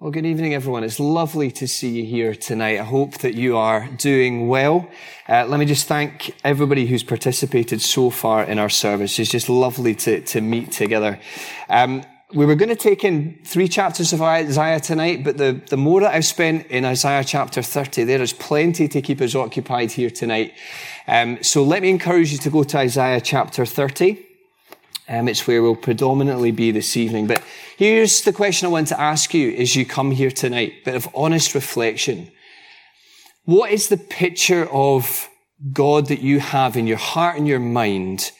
Well, good evening, everyone. It's lovely to see you here tonight. I hope that you are doing well. Uh, let me just thank everybody who's participated so far in our service. It's just lovely to, to meet together. Um, we were going to take in three chapters of Isaiah tonight, but the, the more that I've spent in Isaiah chapter 30, there is plenty to keep us occupied here tonight. Um, so let me encourage you to go to Isaiah chapter 30. Um, it's where we'll predominantly be this evening. But here's the question I want to ask you as you come here tonight, bit of honest reflection. What is the picture of God that you have in your heart and your mind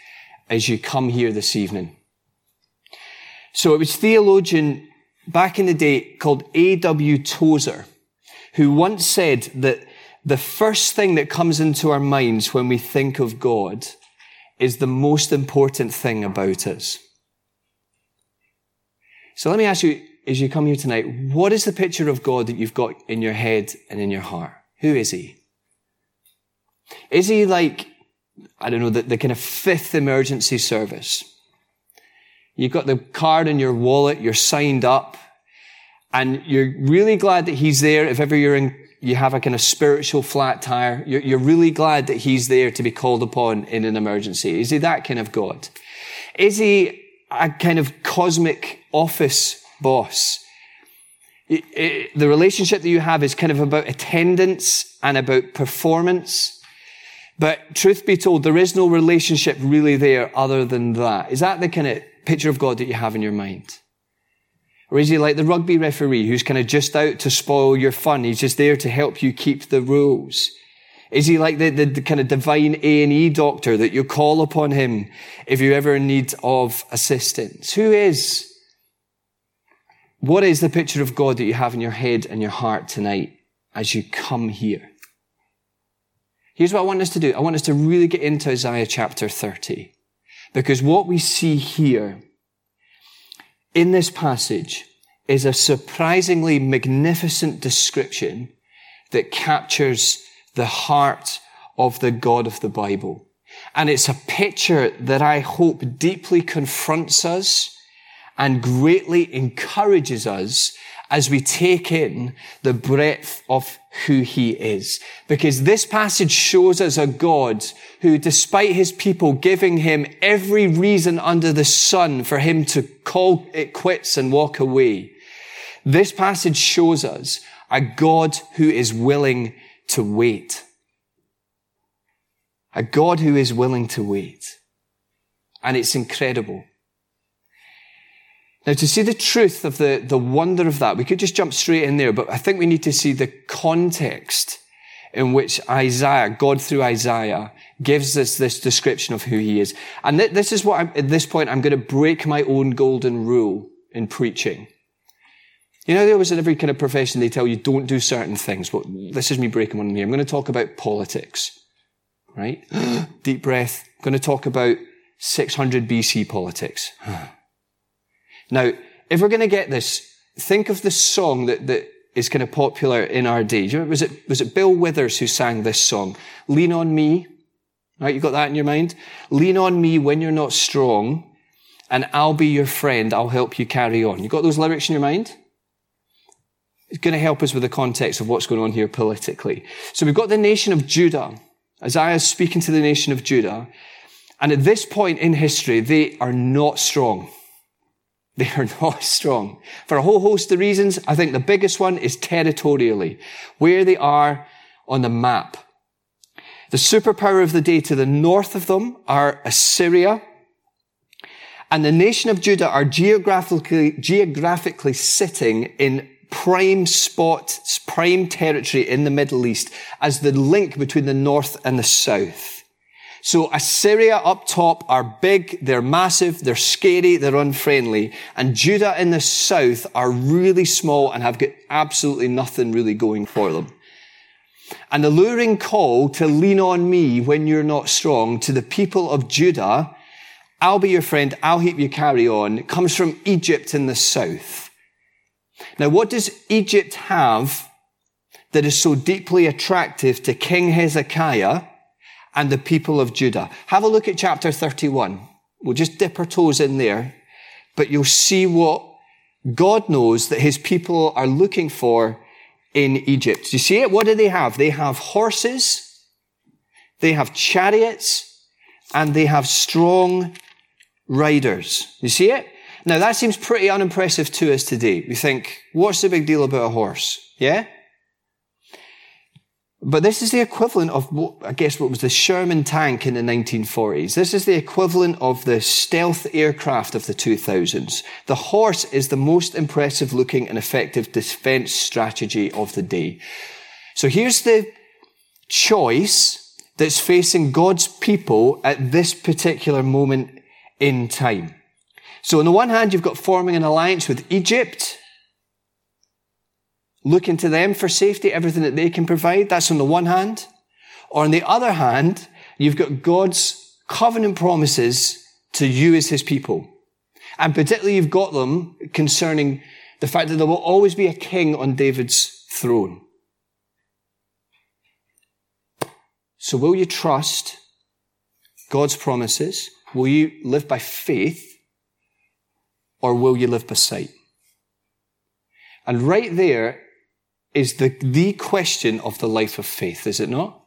as you come here this evening? So it was theologian back in the day called A.W. Tozer who once said that the first thing that comes into our minds when we think of God is the most important thing about us. So let me ask you, as you come here tonight, what is the picture of God that you've got in your head and in your heart? Who is he? Is he like, I don't know, the, the kind of fifth emergency service? You've got the card in your wallet, you're signed up, and you're really glad that he's there if ever you're in you have a kind of spiritual flat tire. You're, you're really glad that he's there to be called upon in an emergency. Is he that kind of God? Is he a kind of cosmic office boss? It, it, the relationship that you have is kind of about attendance and about performance. But truth be told, there is no relationship really there other than that. Is that the kind of picture of God that you have in your mind? Or is he like the rugby referee who's kind of just out to spoil your fun? He's just there to help you keep the rules. Is he like the, the, the kind of divine A&E doctor that you call upon him if you're ever in need of assistance? Who is? What is the picture of God that you have in your head and your heart tonight as you come here? Here's what I want us to do. I want us to really get into Isaiah chapter 30. Because what we see here in this passage is a surprisingly magnificent description that captures the heart of the God of the Bible. And it's a picture that I hope deeply confronts us and greatly encourages us as we take in the breadth of who he is. Because this passage shows us a God who, despite his people giving him every reason under the sun for him to call it quits and walk away, this passage shows us a God who is willing to wait. A God who is willing to wait. And it's incredible. Now, to see the truth of the, the wonder of that, we could just jump straight in there, but I think we need to see the context in which Isaiah, God through Isaiah, gives us this description of who he is. And th- this is what I'm, at this point, I'm going to break my own golden rule in preaching. You know, there was in every kind of profession, they tell you don't do certain things, but this is me breaking one here. I'm going to talk about politics, right? Deep breath. I'm going to talk about 600 BC politics. Now, if we're going to get this, think of the song that, that is kind of popular in our day. Was it, was it Bill Withers who sang this song? Lean on me. Right? You got that in your mind? Lean on me when you're not strong and I'll be your friend. I'll help you carry on. You got those lyrics in your mind? It's going to help us with the context of what's going on here politically. So we've got the nation of Judah. Isaiah is speaking to the nation of Judah. And at this point in history, they are not strong. They are not strong. For a whole host of reasons, I think the biggest one is territorially, where they are on the map. The superpower of the day to the north of them are Assyria, and the nation of Judah are geographically, geographically sitting in prime spot, prime territory in the Middle East as the link between the north and the south. So Assyria up top are big, they're massive, they're scary, they're unfriendly. And Judah in the south are really small and have got absolutely nothing really going for them. And the luring call to lean on me when you're not strong to the people of Judah, I'll be your friend, I'll help you carry on, comes from Egypt in the south. Now, what does Egypt have that is so deeply attractive to King Hezekiah? And the people of Judah. Have a look at chapter 31. We'll just dip our toes in there, but you'll see what God knows that his people are looking for in Egypt. You see it? What do they have? They have horses, they have chariots, and they have strong riders. You see it? Now that seems pretty unimpressive to us today. We think, what's the big deal about a horse? Yeah? But this is the equivalent of, what, I guess, what was the Sherman tank in the 1940s. This is the equivalent of the stealth aircraft of the 2000s. The horse is the most impressive looking and effective defense strategy of the day. So here's the choice that's facing God's people at this particular moment in time. So on the one hand, you've got forming an alliance with Egypt, looking to them for safety, everything that they can provide. That's on the one hand. Or on the other hand, you've got God's covenant promises to you as his people. And particularly you've got them concerning the fact that there will always be a king on David's throne. So will you trust God's promises? Will you live by faith? Or will you live by sight? And right there is the, the question of the life of faith, is it not?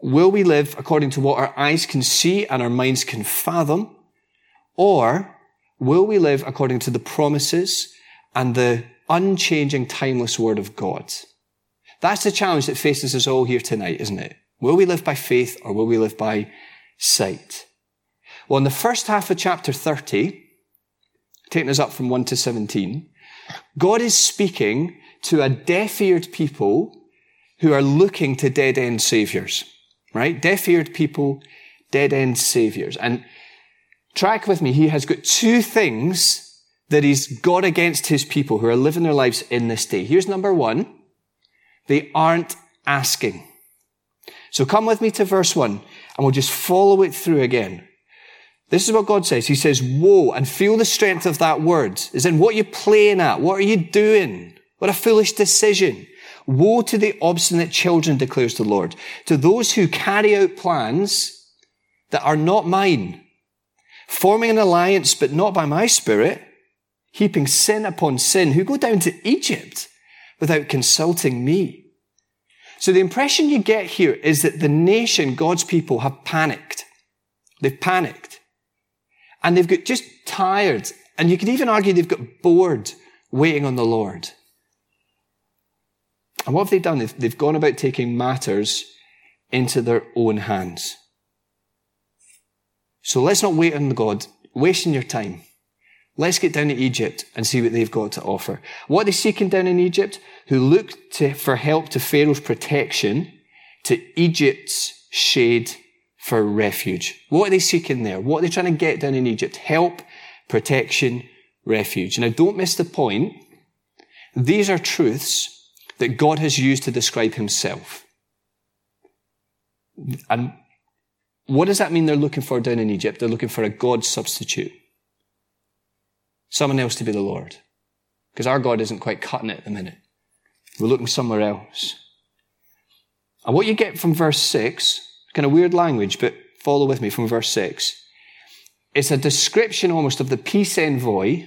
Will we live according to what our eyes can see and our minds can fathom? Or will we live according to the promises and the unchanging, timeless word of God? That's the challenge that faces us all here tonight, isn't it? Will we live by faith or will we live by sight? Well, in the first half of chapter 30, taking us up from 1 to 17, God is speaking to a deaf-eared people who are looking to dead-end saviors, right? Deaf-eared people, dead-end saviors. And track with me, he has got two things that he's got against his people who are living their lives in this day. Here's number one. They aren't asking. So come with me to verse one and we'll just follow it through again. This is what God says. He says, woe, and feel the strength of that word. Is in what you're playing at. What are you doing? What a foolish decision. Woe to the obstinate children, declares the Lord, to those who carry out plans that are not mine, forming an alliance, but not by my spirit, heaping sin upon sin, who go down to Egypt without consulting me. So the impression you get here is that the nation, God's people, have panicked. They've panicked and they've got just tired. And you could even argue they've got bored waiting on the Lord. And what have they done? They've, they've gone about taking matters into their own hands. So let's not wait on God, wasting your time. Let's get down to Egypt and see what they've got to offer. What are they seeking down in Egypt? Who look to, for help to Pharaoh's protection, to Egypt's shade for refuge. What are they seeking there? What are they trying to get down in Egypt? Help, protection, refuge. Now don't miss the point. These are truths that God has used to describe himself. And what does that mean they're looking for down in Egypt? They're looking for a God substitute. Someone else to be the Lord. Because our God isn't quite cutting it at the minute. We're looking somewhere else. And what you get from verse 6 Kind of weird language, but follow with me from verse 6. It's a description almost of the peace envoy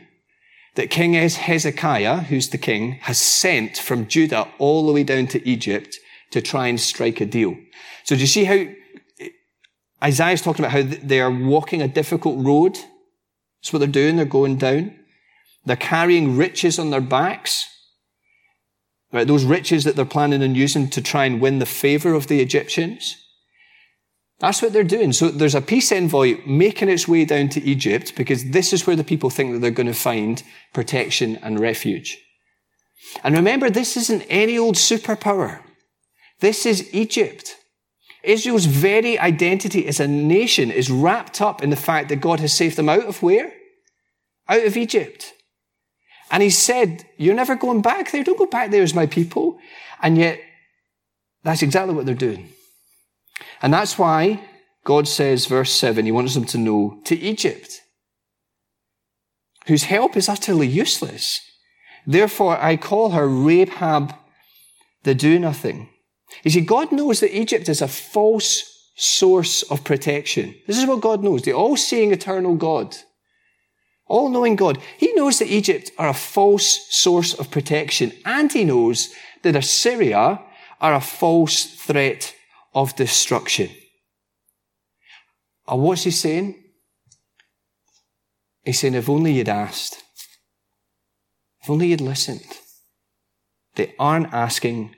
that King Hezekiah, who's the king, has sent from Judah all the way down to Egypt to try and strike a deal. So do you see how Isaiah's talking about how they are walking a difficult road? That's what they're doing. They're going down. They're carrying riches on their backs. Right, those riches that they're planning on using to try and win the favor of the Egyptians. That's what they're doing. So there's a peace envoy making its way down to Egypt because this is where the people think that they're going to find protection and refuge. And remember, this isn't any old superpower. This is Egypt. Israel's very identity as a nation is wrapped up in the fact that God has saved them out of where? Out of Egypt. And he said, you're never going back there. Don't go back there as my people. And yet, that's exactly what they're doing. And that's why God says, verse 7, He wants them to know to Egypt, whose help is utterly useless. Therefore, I call her Rahab the do nothing. You see, God knows that Egypt is a false source of protection. This is what God knows. The all seeing eternal God, All knowing God. He knows that Egypt are a false source of protection and he knows that Assyria are a false threat of destruction. And what's he saying? He's saying, if only you'd asked. If only you'd listened. They aren't asking.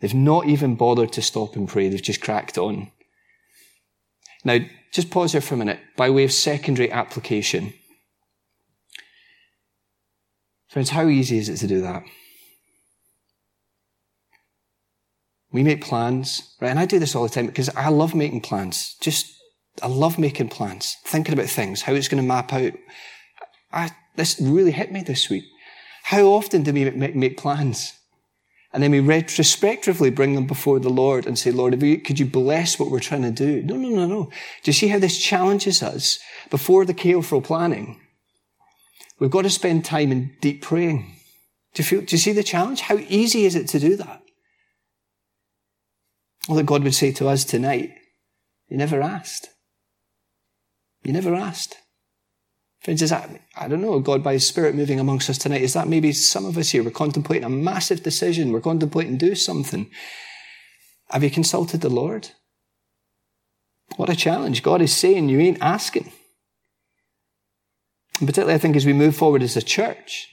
They've not even bothered to stop and pray. They've just cracked on. Now, just pause here for a minute by way of secondary application. Friends, how easy is it to do that? We make plans, right? And I do this all the time because I love making plans. Just, I love making plans, thinking about things, how it's going to map out. I, this really hit me this week. How often do we make, make plans? And then we retrospectively bring them before the Lord and say, Lord, you, could you bless what we're trying to do? No, no, no, no. Do you see how this challenges us before the careful planning? We've got to spend time in deep praying. Do you feel, do you see the challenge? How easy is it to do that? All that God would say to us tonight, you never asked. You never asked. Friends, is that, I don't know, God by His Spirit moving amongst us tonight, is that maybe some of us here, we're contemplating a massive decision, we're contemplating do something. Have you consulted the Lord? What a challenge. God is saying you ain't asking. And particularly, I think, as we move forward as a church,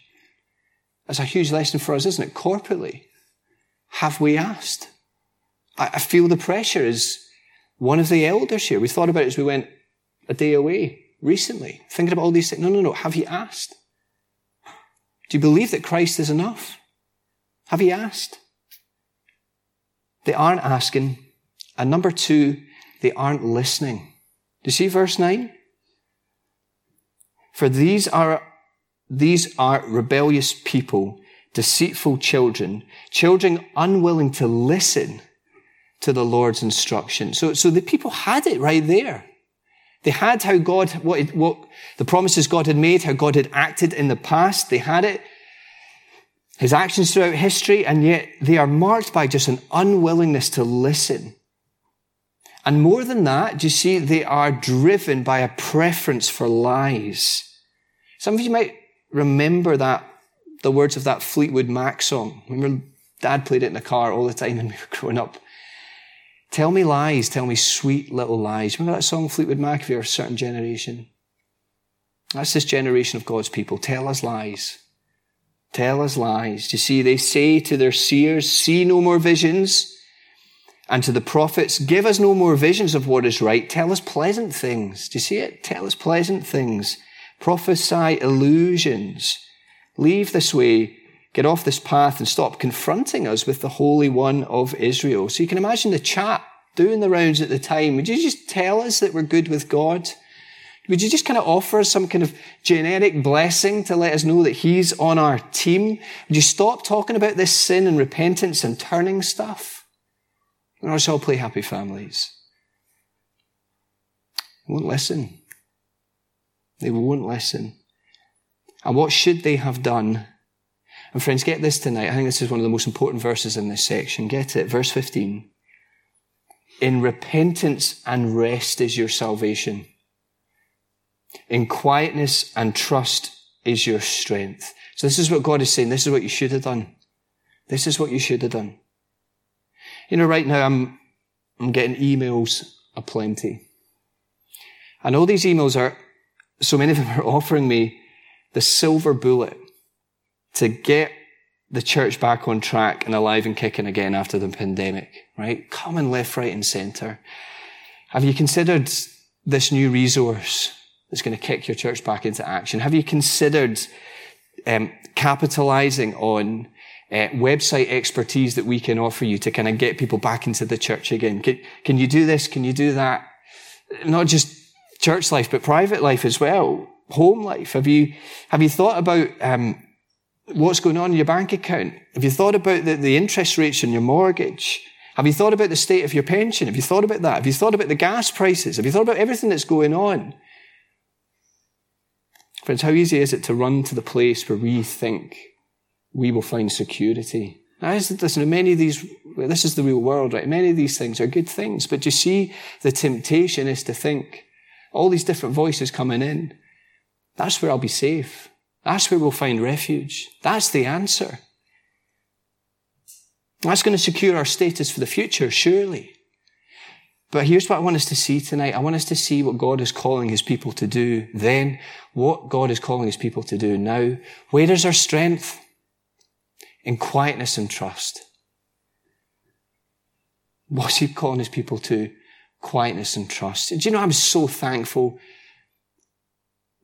that's a huge lesson for us, isn't it? Corporately. Have we asked? I feel the pressure as one of the elders here. We thought about it as we went a day away recently, thinking about all these things. No, no, no. Have you asked? Do you believe that Christ is enough? Have you asked? They aren't asking. And number two, they aren't listening. Do you see verse 9? For these are, these are rebellious people, deceitful children, children unwilling to listen to the Lord's instruction. So, so the people had it right there. They had how God, what, what the promises God had made, how God had acted in the past. They had it. His actions throughout history, and yet they are marked by just an unwillingness to listen. And more than that, do you see, they are driven by a preference for lies. Some of you might remember that, the words of that Fleetwood Mac song. Remember, Dad played it in the car all the time when we were growing up. Tell me lies, tell me sweet little lies. Remember that song, Fleetwood Mac, if you're a certain generation? That's this generation of God's people. Tell us lies. Tell us lies. Do you see, they say to their seers, see no more visions. And to the prophets, give us no more visions of what is right. Tell us pleasant things. Do you see it? Tell us pleasant things. Prophesy illusions. Leave this way get off this path and stop confronting us with the Holy One of Israel. So you can imagine the chat doing the rounds at the time. Would you just tell us that we're good with God? Would you just kind of offer us some kind of generic blessing to let us know that He's on our team? Would you stop talking about this sin and repentance and turning stuff? And let's all play happy families. They won't listen. They won't listen. And what should they have done? And friends, get this tonight. I think this is one of the most important verses in this section. Get it. Verse 15. In repentance and rest is your salvation. In quietness and trust is your strength. So this is what God is saying. This is what you should have done. This is what you should have done. You know, right now I'm, I'm getting emails aplenty. And all these emails are, so many of them are offering me the silver bullet to get the church back on track and alive and kicking again after the pandemic, right? Coming left, right, and center. Have you considered this new resource that's going to kick your church back into action? Have you considered um, capitalizing on uh, website expertise that we can offer you to kind of get people back into the church again? Can, can you do this? Can you do that? Not just church life, but private life as well. Home life. Have you, have you thought about, um, what's going on in your bank account? Have you thought about the, the interest rates on your mortgage? Have you thought about the state of your pension? Have you thought about that? Have you thought about the gas prices? Have you thought about everything that's going on? Friends, how easy is it to run to the place where we think we will find security? Now, listen, many of these, this is the real world, right? Many of these things are good things, but you see, the temptation is to think all these different voices coming in. That's where I'll be safe. That's where we'll find refuge. That's the answer. That's going to secure our status for the future, surely. But here's what I want us to see tonight. I want us to see what God is calling his people to do then, what God is calling his people to do now. Where is our strength? In quietness and trust. What's he calling his people to? Quietness and trust. Do you know, I'm so thankful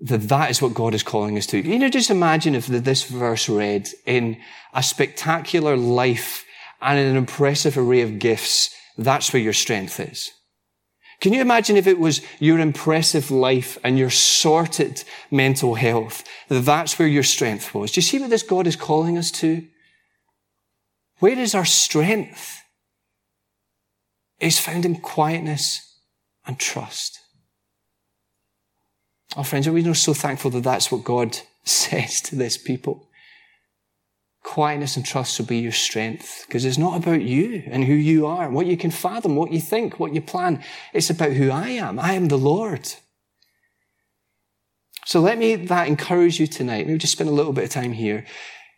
that that is what God is calling us to. You know, just imagine if this verse read in a spectacular life and in an impressive array of gifts, that's where your strength is. Can you imagine if it was your impressive life and your sorted mental health, that that's where your strength was? Do you see what this God is calling us to? Where is our strength? It's found in quietness and trust. Oh, friends, are we not so thankful that that's what God says to this people? Quietness and trust will be your strength because it's not about you and who you are, what you can fathom, what you think, what you plan. It's about who I am. I am the Lord. So let me that encourage you tonight. Maybe just spend a little bit of time here.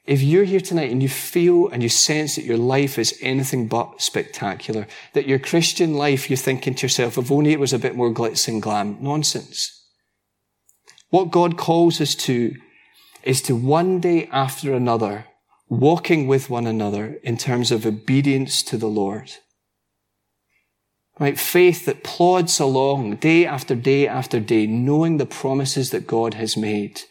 If you're here tonight and you feel and you sense that your life is anything but spectacular, that your Christian life, you're thinking to yourself, if only it was a bit more glitz and glam, nonsense. What God calls us to is to one day after another walking with one another in terms of obedience to the Lord. Right? Faith that plods along day after day after day, knowing the promises that God has made.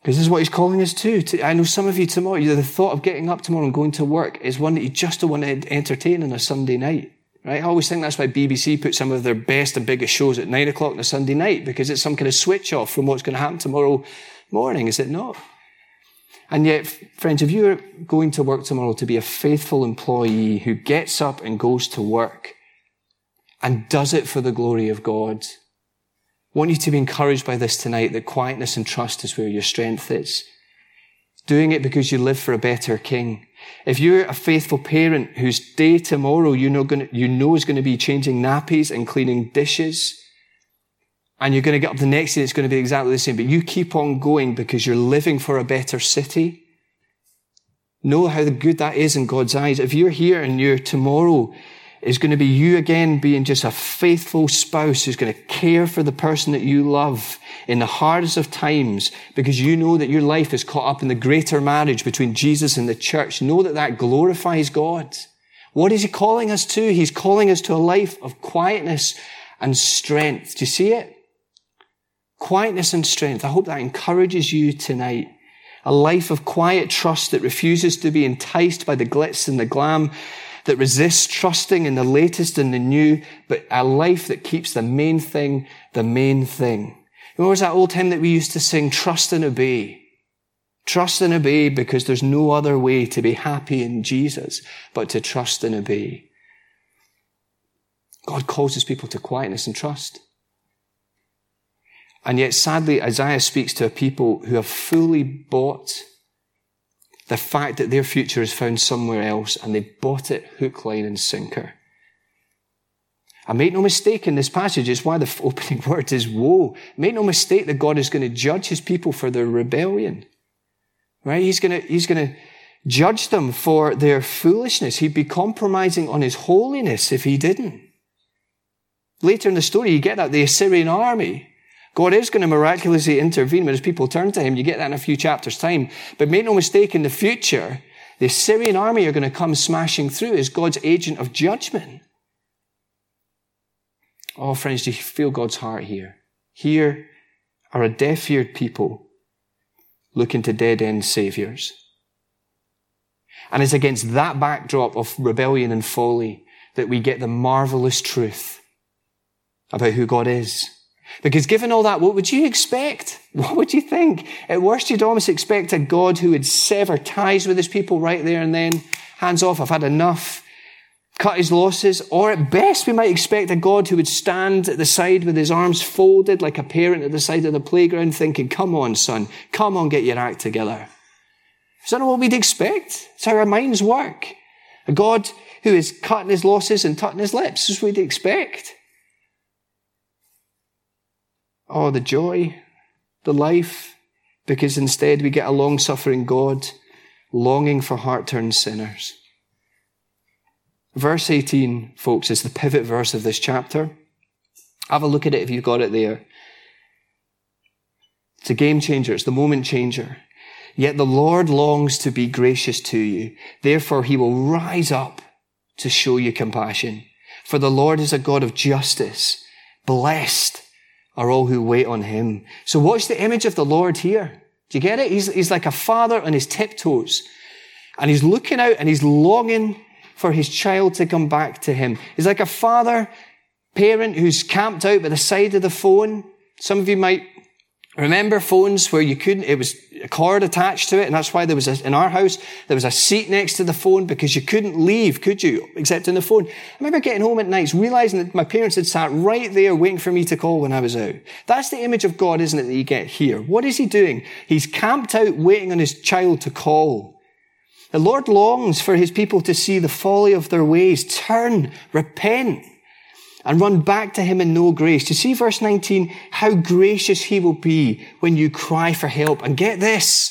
Because this is what he's calling us to. to. I know some of you tomorrow, the thought of getting up tomorrow and going to work is one that you just don't want to entertain on a Sunday night. Right? I always think that's why BBC put some of their best and biggest shows at nine o'clock on a Sunday night, because it's some kind of switch off from what's going to happen tomorrow morning, is it not? And yet, friends, if you're going to work tomorrow to be a faithful employee who gets up and goes to work and does it for the glory of God, I want you to be encouraged by this tonight that quietness and trust is where your strength is. Doing it because you live for a better king. If you're a faithful parent whose day tomorrow you know, gonna, you know is going to be changing nappies and cleaning dishes, and you're going to get up the next day, it's going to be exactly the same. But you keep on going because you're living for a better city. Know how good that is in God's eyes. If you're here and your tomorrow is going to be you again being just a faithful spouse who's going to care for the person that you love in the hardest of times because you know that your life is caught up in the greater marriage between Jesus and the church. Know that that glorifies God. What is he calling us to? He's calling us to a life of quietness and strength. Do you see it? Quietness and strength. I hope that encourages you tonight. A life of quiet trust that refuses to be enticed by the glitz and the glam, that resists trusting in the latest and the new, but a life that keeps the main thing the main thing. What was that old hymn that we used to sing? Trust and obey. Trust and obey because there's no other way to be happy in Jesus but to trust and obey. God calls his people to quietness and trust. And yet, sadly, Isaiah speaks to a people who have fully bought the fact that their future is found somewhere else, and they've bought it hook, line, and sinker. And make no mistake in this passage, it's why the opening word is woe. Make no mistake that God is going to judge his people for their rebellion. Right? He's going to, he's going to judge them for their foolishness. He'd be compromising on his holiness if he didn't. Later in the story, you get that the Assyrian army God is going to miraculously intervene when his people turn to him. You get that in a few chapters' time. But make no mistake, in the future, the Assyrian army are going to come smashing through as God's agent of judgment. Oh, friends, do you feel God's heart here? Here are a deaf-eared people looking to dead-end saviors. And it's against that backdrop of rebellion and folly that we get the marvelous truth about who God is. Because given all that, what would you expect? What would you think? At worst, you'd almost expect a God who would sever ties with his people right there and then, hands off, I've had enough, cut his losses. Or at best, we might expect a God who would stand at the side with his arms folded like a parent at the side of the playground thinking, come on, son, come on, get your act together. Is that what we'd expect? It's how our minds work. A God who is cutting his losses and tutting his lips is what we'd expect. Oh, the joy the life because instead we get a long suffering God longing for heart turned sinners. Verse 18, folks, is the pivot verse of this chapter. Have a look at it if you've got it there. It's a game changer. It's the moment changer. Yet the Lord longs to be gracious to you. Therefore, he will rise up to show you compassion. For the Lord is a God of justice. Blessed are all who wait on him. So watch the image of the Lord here. Do you get it? He's, he's like a father on his tiptoes. And he's looking out and he's longing for his child to come back to him. He's like a father, parent who's camped out by the side of the phone. Some of you might remember phones where you couldn't, it was a cord attached to it, and that's why there was a, in our house, there was a seat next to the phone because you couldn't leave, could you? Except in the phone. I remember getting home at nights, realizing that my parents had sat right there waiting for me to call when I was out. That's the image of God, isn't it, that you get here? What is he doing? He's camped out waiting on his child to call. The Lord longs for his people to see the folly of their ways, turn, repent, and run back to him in no grace. To see verse 19, how gracious he will be when you cry for help. And get this.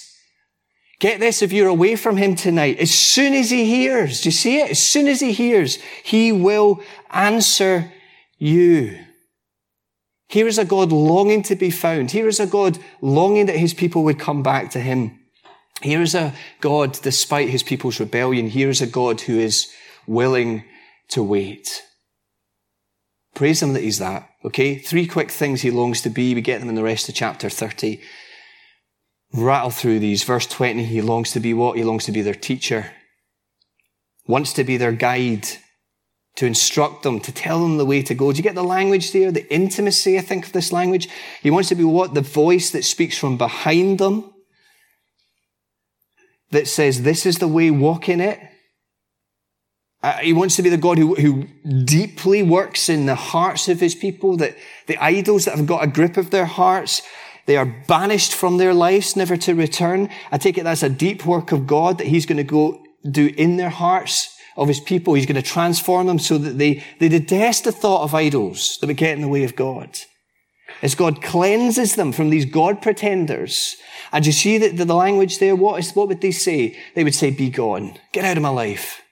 Get this if you're away from him tonight. As soon as he hears, do you see it? As soon as he hears, he will answer you. Here is a God longing to be found. Here is a God longing that his people would come back to him. Here is a God, despite his people's rebellion, here is a God who is willing to wait. Praise him that he's that. Okay? Three quick things he longs to be. We get them in the rest of chapter 30. Rattle through these. Verse 20, he longs to be what? He longs to be their teacher. Wants to be their guide. To instruct them, to tell them the way to go. Do you get the language there? The intimacy, I think, of this language. He wants to be what? The voice that speaks from behind them that says, this is the way, walk in it. Uh, he wants to be the God who, who deeply works in the hearts of his people, that the idols that have got a grip of their hearts, they are banished from their lives, never to return. I take it that's a deep work of God that he's going to go do in their hearts of his people. He's going to transform them so that they, they detest the thought of idols that would get in the way of God. As God cleanses them from these God pretenders and you see that the language there, what, is, what would they say? They would say, be gone. Get out of my life.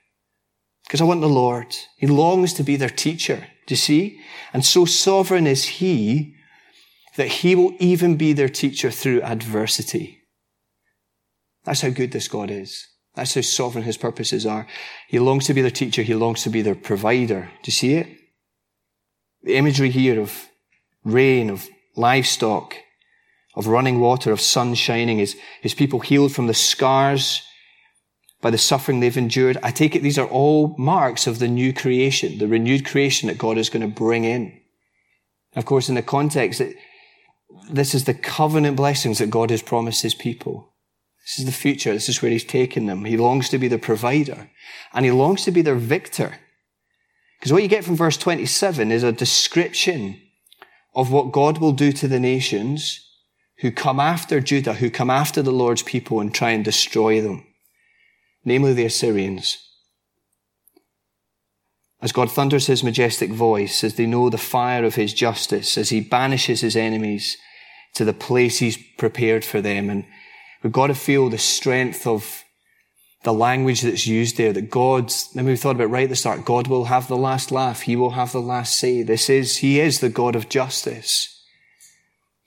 Because I want the Lord. He longs to be their teacher. Do you see? And so sovereign is He that He will even be their teacher through adversity. That's how good this God is. That's how sovereign His purposes are. He longs to be their teacher. He longs to be their provider. Do you see it? The imagery here of rain, of livestock, of running water, of sun shining, is his people healed from the scars by the suffering they've endured. I take it these are all marks of the new creation, the renewed creation that God is going to bring in. Of course, in the context that this is the covenant blessings that God has promised his people. This is the future. This is where he's taken them. He longs to be the provider and he longs to be their victor. Because what you get from verse 27 is a description of what God will do to the nations who come after Judah, who come after the Lord's people and try and destroy them, namely the Assyrians. As God thunders his majestic voice, as they know the fire of his justice, as he banishes his enemies to the place he's prepared for them. And we've got to feel the strength of the language that's used there, that God's, remember we thought about right at the start, God will have the last laugh. He will have the last say. This is, He is the God of justice.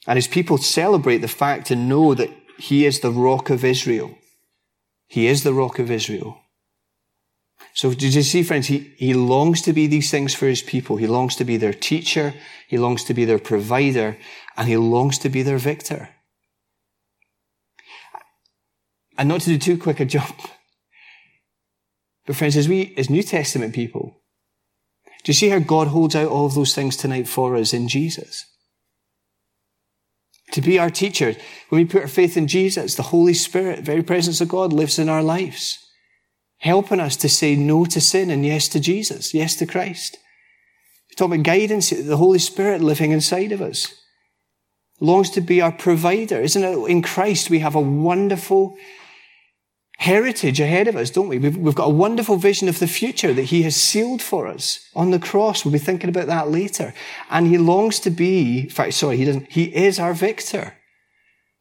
And his people celebrate the fact and know that he is the rock of Israel. He is the rock of Israel. So did you see, friends, he, he longs to be these things for his people. He longs to be their teacher. He longs to be their provider and he longs to be their victor. And not to do too quick a jump. But friends, as we, as New Testament people, do you see how God holds out all of those things tonight for us in Jesus? To be our teacher. When we put our faith in Jesus, the Holy Spirit, very presence of God lives in our lives, helping us to say no to sin and yes to Jesus, yes to Christ. We talk about guidance, the Holy Spirit living inside of us. Longs to be our provider. Isn't it? In Christ, we have a wonderful heritage ahead of us, don't we? We've, we've, got a wonderful vision of the future that He has sealed for us on the cross. We'll be thinking about that later. And He longs to be, in fact, sorry, He doesn't, He is our victor.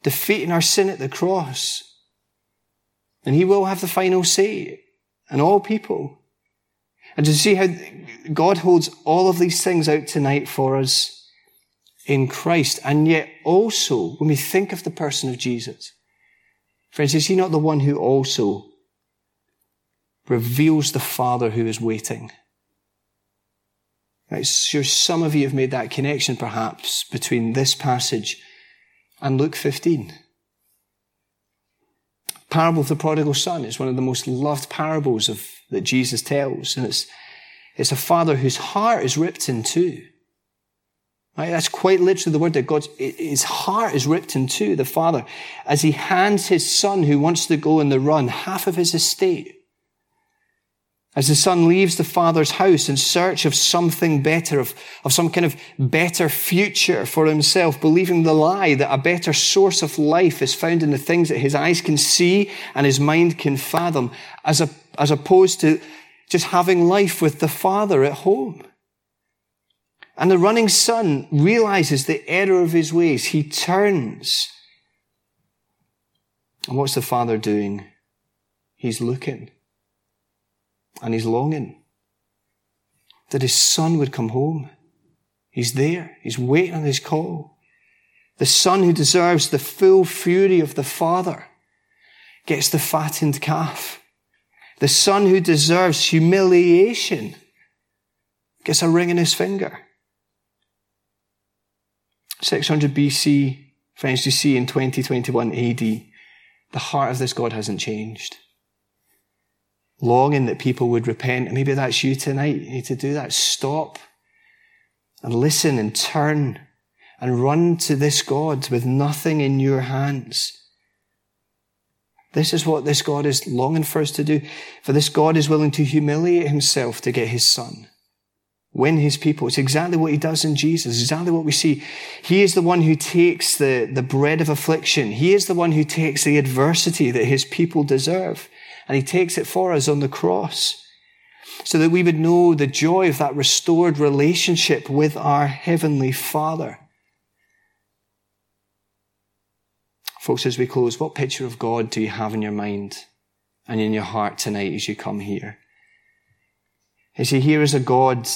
defeating our sin at the cross. And he will have the final say and all people. And to see how God holds all of these things out tonight for us in Christ. And yet also, when we think of the person of Jesus, friends, is he not the one who also reveals the Father who is waiting? I'm sure some of you have made that connection perhaps between this passage and Luke 15. Parable of the prodigal son is one of the most loved parables of, that Jesus tells. And it's, it's a father whose heart is ripped in two. Right? That's quite literally the word that God's, his heart is ripped in two, the father, as he hands his son who wants to go on the run half of his estate as the son leaves the father's house in search of something better, of, of some kind of better future for himself, believing the lie that a better source of life is found in the things that his eyes can see and his mind can fathom, as, a, as opposed to just having life with the father at home. And the running son realizes the error of his ways. He turns. And what's the father doing? He's looking and he's longing that his son would come home. He's there. He's waiting on his call. The son who deserves the full fury of the father gets the fattened calf. The son who deserves humiliation gets a ring in his finger. 600 BC, friends, you see in 2021 AD, the heart of this God hasn't changed longing that people would repent. And maybe that's you tonight. You need to do that. Stop and listen and turn and run to this God with nothing in your hands. This is what this God is longing for us to do. For this God is willing to humiliate himself to get his son. Win his people. It's exactly what he does in Jesus. Exactly what we see. He is the one who takes the, the bread of affliction. He is the one who takes the adversity that his people deserve and he takes it for us on the cross so that we would know the joy of that restored relationship with our heavenly Father. Folks, as we close, what picture of God do you have in your mind and in your heart tonight as you come here? Is he here as a God,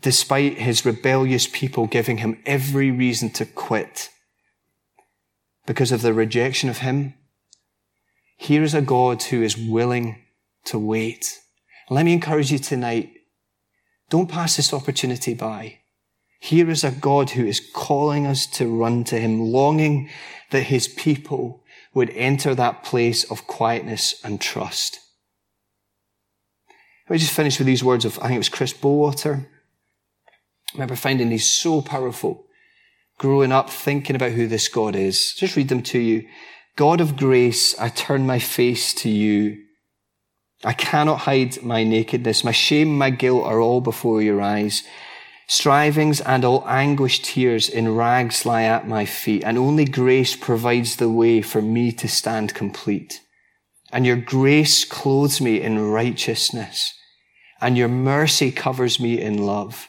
despite his rebellious people giving him every reason to quit because of the rejection of him here is a God who is willing to wait. Let me encourage you tonight. Don't pass this opportunity by. Here is a God who is calling us to run to him, longing that his people would enter that place of quietness and trust. Let me just finish with these words of, I think it was Chris Bowater. Remember finding these so powerful, growing up thinking about who this God is. Just read them to you. God of grace, I turn my face to you. I cannot hide my nakedness. My shame, my guilt are all before your eyes. Strivings and all anguish tears in rags lie at my feet, and only grace provides the way for me to stand complete. And your grace clothes me in righteousness, and your mercy covers me in love.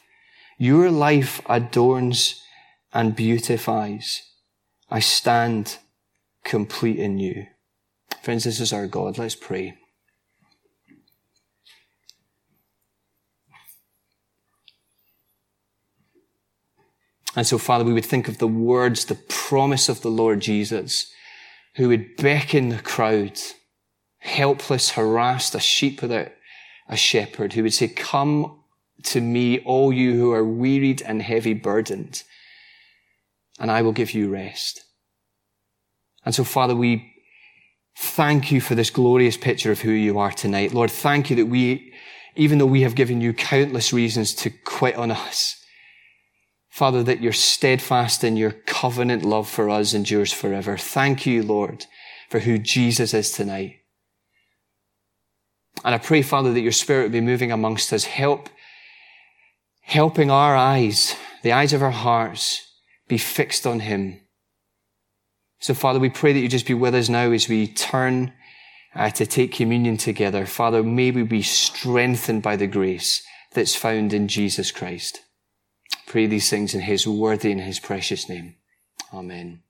Your life adorns and beautifies. I stand complete in you. Friends, this is our God. Let's pray. And so, Father, we would think of the words, the promise of the Lord Jesus, who would beckon the crowd, helpless, harassed, a sheep without a shepherd, who would say, Come to me, all you who are wearied and heavy burdened, and I will give you rest. And so, Father, we thank you for this glorious picture of who you are tonight. Lord, thank you that we, even though we have given you countless reasons to quit on us, Father, that you're steadfast in your covenant love for us endures forever. Thank you, Lord, for who Jesus is tonight. And I pray, Father, that your spirit will be moving amongst us, help, helping our eyes, the eyes of our hearts, be fixed on him so, Father, we pray that you just be with us now as we turn uh, to take communion together. Father, may we be strengthened by the grace that's found in Jesus Christ. Pray these things in his worthy and his precious name. Amen.